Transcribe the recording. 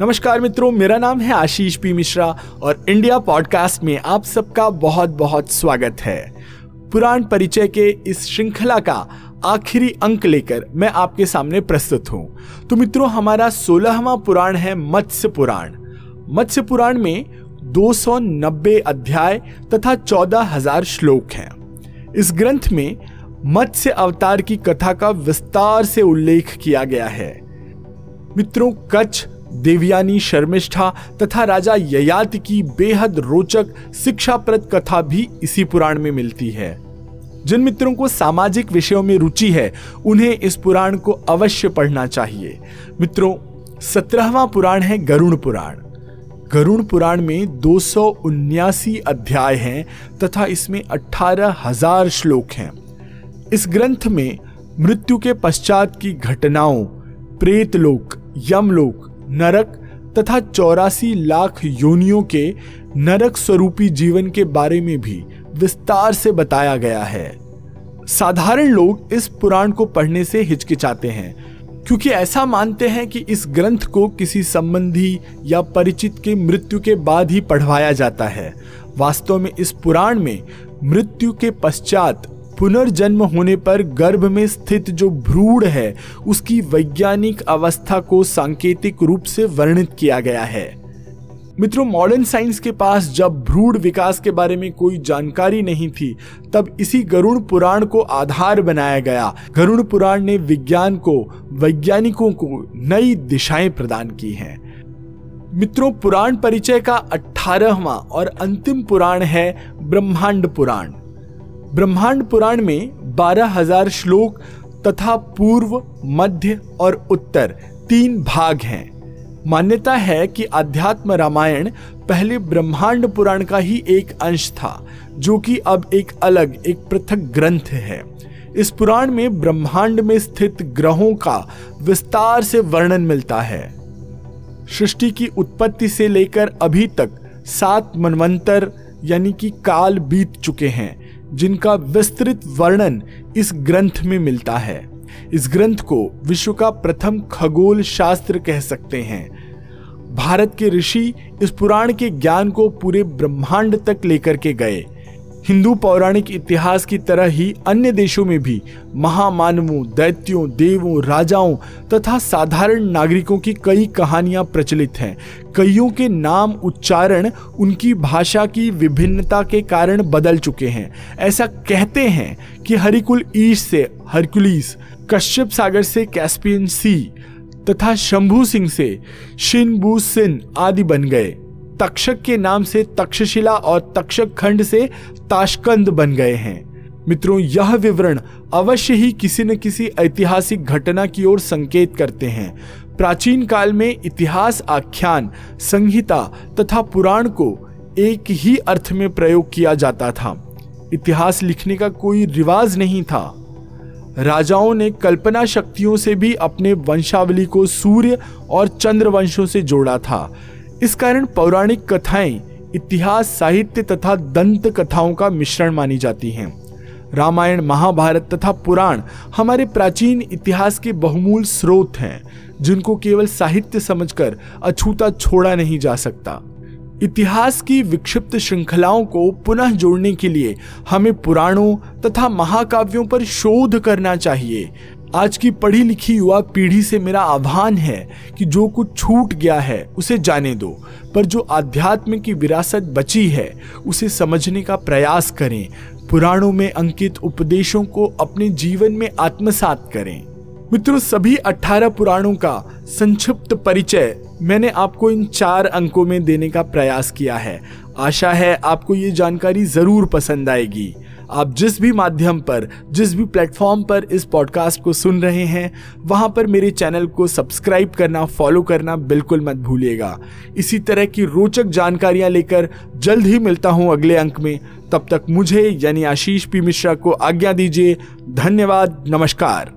नमस्कार मित्रों, मेरा नाम है आशीष पी मिश्रा और इंडिया पॉडकास्ट में आप सबका बहुत बहुत स्वागत है। पुराण परिचय के इस श्रृंखला का आखिरी अंक लेकर मैं आपके सामने प्रस्तुत हूँ। तो मित्रों, हमारा सोलहवा पुराण है मत्स्य पुराण। मत्स्य पुराण में 290 अध्याय तथा 14000 श्लोक हैं। इस ग्रंथ में मत्स्य अवतार की कथा का विस्तार से उल्लेख किया गया है। मित्रों, कच्छ देवयानी शर्मिष्ठा तथा राजा ययाति की बेहद रोचक शिक्षाप्रद कथा भी इसी पुराण में मिलती है। जिन मित्रों को सामाजिक विषयों में रुचि है, उन्हें इस पुराण को अवश्य पढ़ना चाहिए। मित्रों, सत्रहवा पुराण है गरुण पुराण। गरुण पुराण में दो अध्याय हैं तथा इसमें अठारह हज़ार श्लोक हैं। इस ग्रंथ में मृत्यु के पश्चात की घटनाओं, प्रेतलोक, यमलोक नरक तथा चौरासी लाख योनियों के नरक स्वरूपी जीवन के बारे में भी विस्तार से बताया गया है। साधारण लोग इस पुराण को पढ़ने से हिचकिचाते हैं, क्योंकि ऐसा मानते हैं कि इस ग्रंथ को किसी संबंधी या परिचित के मृत्यु के बाद ही पढ़वाया जाता है। वास्तव में इस पुराण में मृत्यु के पश्चात पुनर्जन्म होने पर गर्भ में स्थित जो भ्रूण है, उसकी वैज्ञानिक अवस्था को सांकेतिक रूप से वर्णित किया गया है। मित्रों मॉडर्न साइंस के पास जब भ्रूण विकास के बारे में कोई जानकारी नहीं थी, तब इसी गरुण पुराण को आधार बनाया गया। गरुण पुराण ने विज्ञान को, वैज्ञानिकों को नई दिशाएँ प्रदान की हैं। मित्रों, पुराण परिचय का अठारहवा और अंतिम पुराण है ब्रह्मांड पुराण। ब्रह्मांड पुराण में बारह हज़ार श्लोक तथा पूर्व, मध्य और उत्तर तीन भाग हैं। मान्यता है कि अध्यात्म रामायण पहले ब्रह्मांड पुराण का ही एक अंश था, जो कि अब एक अलग, एक पृथक ग्रंथ है। इस पुराण में ब्रह्मांड में स्थित ग्रहों का विस्तार से वर्णन मिलता है। सृष्टि की उत्पत्ति से लेकर अभी तक सात मनवंतर, यानी कि काल बीत चुके हैं। जिनका विस्तृत वर्णन इस ग्रंथ में मिलता है। इस ग्रंथ को विश्व का प्रथम खगोल शास्त्र कह सकते हैं। भारत के ऋषि इस पुराण के ज्ञान को पूरे ब्रह्मांड तक लेकर के गए। हिंदू पौराणिक इतिहास की तरह ही अन्य देशों में भी महामानवों, दैत्यों, देवों, राजाओं तथा साधारण नागरिकों की कई कहानियाँ प्रचलित हैं। कईयों के नाम उच्चारण उनकी भाषा की विभिन्नता के कारण बदल चुके हैं। ऐसा कहते हैं कि हरिकुल ईश से हरकुलिस, कश्यप सागर से कैस्पियन सी तथा शंभू सिंह से शिनबू सिन आदि बन गए। तक्षक के नाम से तक्षशिला और तक्षक खंड से ताशकंद बन गए हैं। मित्रों, यह विवरण अवश्य ही किसी न किसी ऐतिहासिक घटना की ओर संकेत करते हैं। प्राचीन काल में इतिहास आख्यान, संहिता तथा पुराण को एक ही अर्थ में प्रयोग किया जाता था। इतिहास लिखने का कोई रिवाज नहीं था। राजाओं ने कल्पना शक्तियों से भी अपने वंशावली को सूर्य और चंद्र वंशों से जोड़ा था। इस कारण पौराणिक कथाएँ इतिहास, साहित्य तथा दंत कथाओं का मिश्रण मानी जाती हैं। रामायण, महाभारत तथा पुराण हमारे प्राचीन इतिहास के बहुमूल स्रोत हैं, जिनको केवल साहित्य समझकर अछूता छोड़ा नहीं जा सकता। इतिहास की विक्षिप्त श्रृंखलाओं को पुनः जोड़ने के लिए हमें पुराणों तथा महाकाव्यों पर शोध करना चाहिए आज की पढ़ी लिखी युवा पीढ़ी से मेरा आह्वान है कि जो कुछ छूट गया है, उसे जाने दो। पर जो आध्यात्म की विरासत बची है, उसे समझने का प्रयास करें। पुराणों में अंकित उपदेशों को अपने जीवन में आत्मसात करें। मित्रों, सभी 18 पुराणों का संक्षिप्त परिचय मैंने आपको इन चार अंकों में देने का प्रयास किया है। आशा है आपको ये जानकारी ज़रूर पसंद आएगी। आप जिस भी माध्यम पर, जिस भी प्लेटफॉर्म पर इस पॉडकास्ट को सुन रहे हैं, वहाँ पर मेरे चैनल को सब्सक्राइब करना फॉलो करना बिल्कुल मत भूलिएगा। इसी तरह की रोचक जानकारियाँ लेकर जल्द ही मिलता हूँ अगले अंक में। तब तक मुझे यानी आशीष पी मिश्रा को आज्ञा दीजिए। धन्यवाद, नमस्कार।